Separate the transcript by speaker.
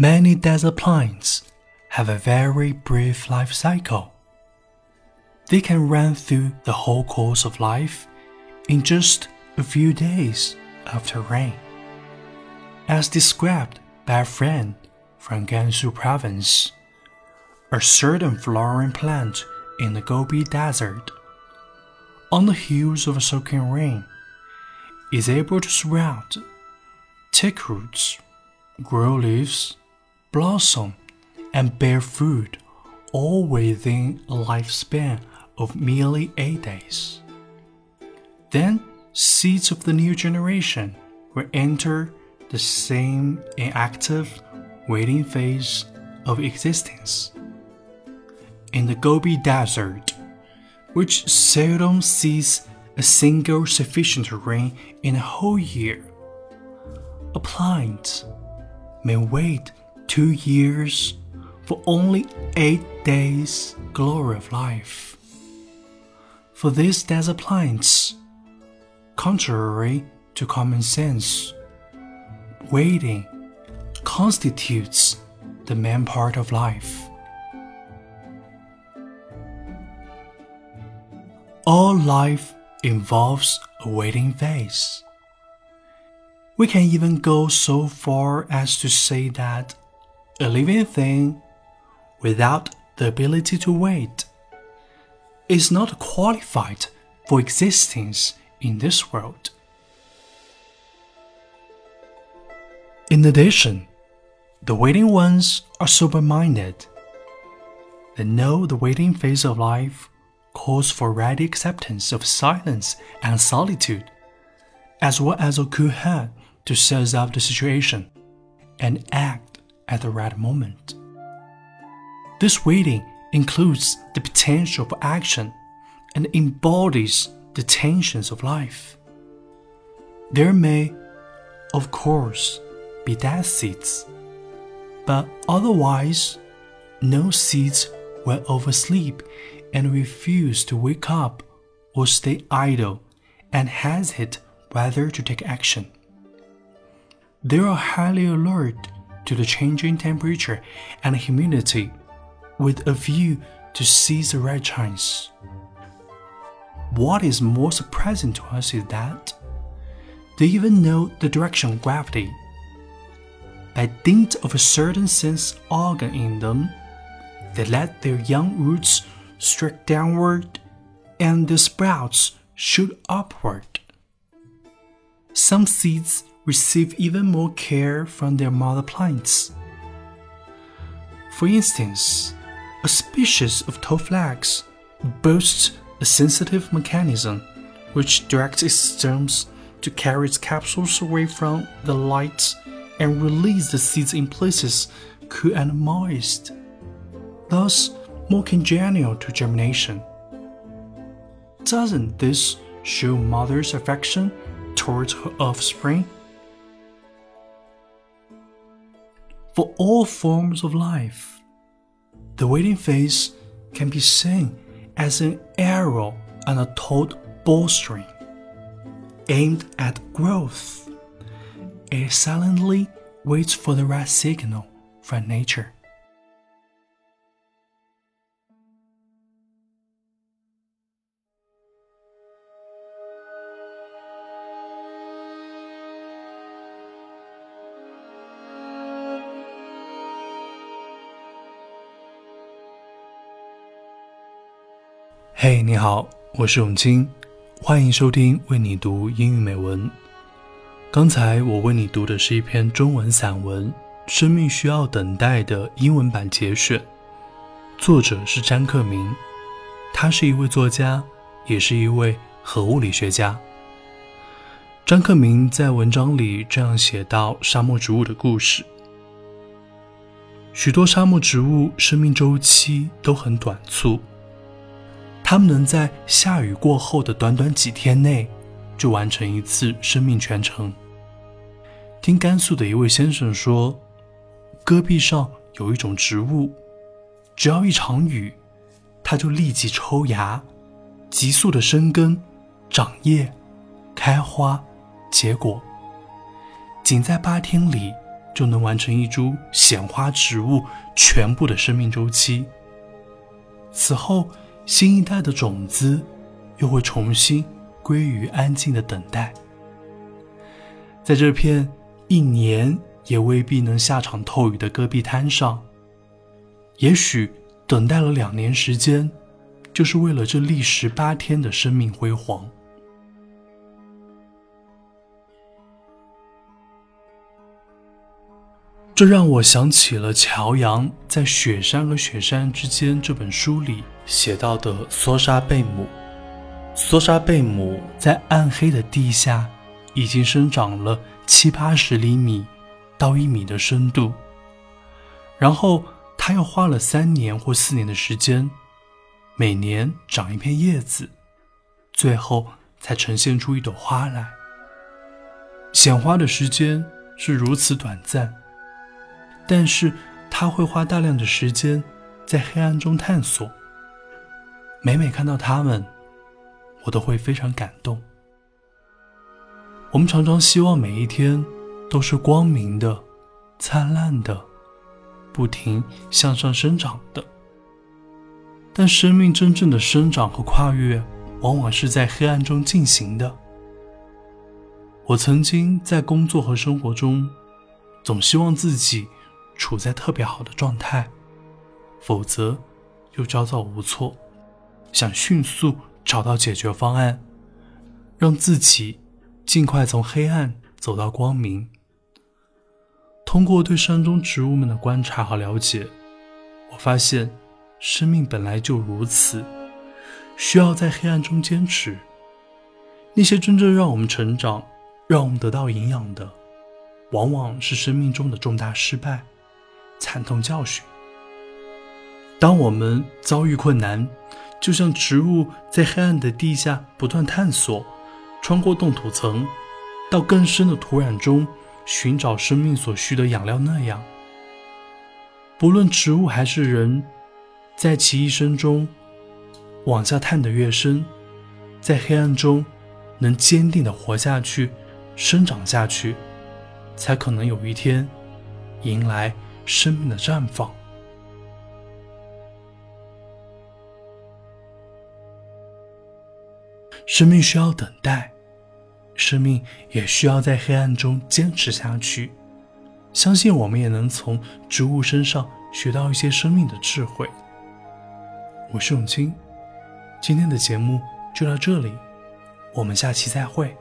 Speaker 1: Many desert plants have a very brief life cycle. They can run through the whole course of life in just a few days after rain. As described by a friend from Gansu province, a certain flowering plant in the Gobi Desert, on the heels of a soaking rain, is able to sprout, take roots, grow leaves, blossom, and bear fruit all within a lifespan of merely eight days. Then seeds of the new generation will enter the same inactive waiting phase of existence. In the Gobi Desert, which seldom sees a single sufficient rain in a whole year, a plant may wait two years for only eight days' glory of life. For these desert plants, contrary to common sense, waiting constitutes the main part of life. All life involves a waiting phase. We can even go so far as to say that a living thing without the ability to wait is not qualified for existence in this world. In addition, the waiting ones are sober minded. They know the waiting phase of life calls for ready acceptance of silence and solitude, as well as a cool head to seize up the situation and act at the right moment. This waiting includes the potential for action and embodies the tensions of life. There may, of course, be dead seeds, but otherwise, no seeds will oversleep and refuse to wake up or stay idle and hesitate whether to take action. They are highly alert to the changing temperature and humidity with a view to seize the right chance. What is more surprising to us is that they even know the direction of gravity. By dint of a certain sense organ in them, they let their young roots strike downward and the sprouts shoot upward. Some seeds receive even more care from their mother plants. For instance, a species of toadflax boasts a sensitive mechanism which directs its stems to carry its capsules away from the light and release the seeds in places cool and moist, thus more congenial to germination. Doesn't this show mother's affection towards her offspring? For all forms of life, the waiting phase can be seen as an arrow on a taut bowstring aimed at growth. It silently waits for the right signal from nature. 嘿，你好，我是永清，欢迎收听为你读英语美文。刚才我为你读的是一篇中文散文《生命需要等待》的英文版节选，作者是詹克明，他是一位作家，也是一位核物理学家。张克明在文章里这样写到沙漠植物的故事：许多沙漠植物生命周期都很短促。他们能在下雨过后的短短几天内，就完成一次生命全程。听甘肃的一位先生说，戈壁上有一种植物，只要一场雨，它就立即抽芽，急速的生根、长叶、开花、结果，仅在八天里就能完成一株显花植物全部的生命周期。此后，新一代的种子又会重新归于安静的等待。在这片一年也未必能下场透雨的戈壁滩上，也许等待了两年时间，就是为了这历时八天的生命辉煌。这让我想起了乔阳在《雪山和雪山之间》这本书里写到的梭沙贝母。梭沙贝母在暗黑的地下已经生长了七八十厘米到一米的深度，然后它又花了三年或四年的时间，每年长一片叶子，最后才呈现出一朵花来。显花的时间是如此短暂。但是他会花大量的时间在黑暗中探索。每每看到他们，我都会非常感动。我们常常希望每一天都是光明的、灿烂的、不停向上生长的。但生命真正的生长和跨越，往往是在黑暗中进行的。我曾经在工作和生活中，总希望自己。处在特别好的状态，否则又焦躁无措，想迅速找到解决方案，让自己尽快从黑暗走到光明。通过对山中植物们的观察和了解，我发现生命本来就如此，需要在黑暗中坚持。那些真正让我们成长、让我们得到营养的，往往是生命中的重大失败。惨痛教训。当我们遭遇困难，就像植物在黑暗的地下不断探索，穿过冻土层，到更深的土壤中寻找生命所需的养料那样，不论植物还是人，在其一生中往下探得越深，在黑暗中能坚定的活下去、生长下去，才可能有一天迎来。生命的绽放，生命需要等待，生命也需要在黑暗中坚持下去。相信我们也能从植物身上学到一些生命的智慧。我是永清，今天的节目就到这里，我们下期再会。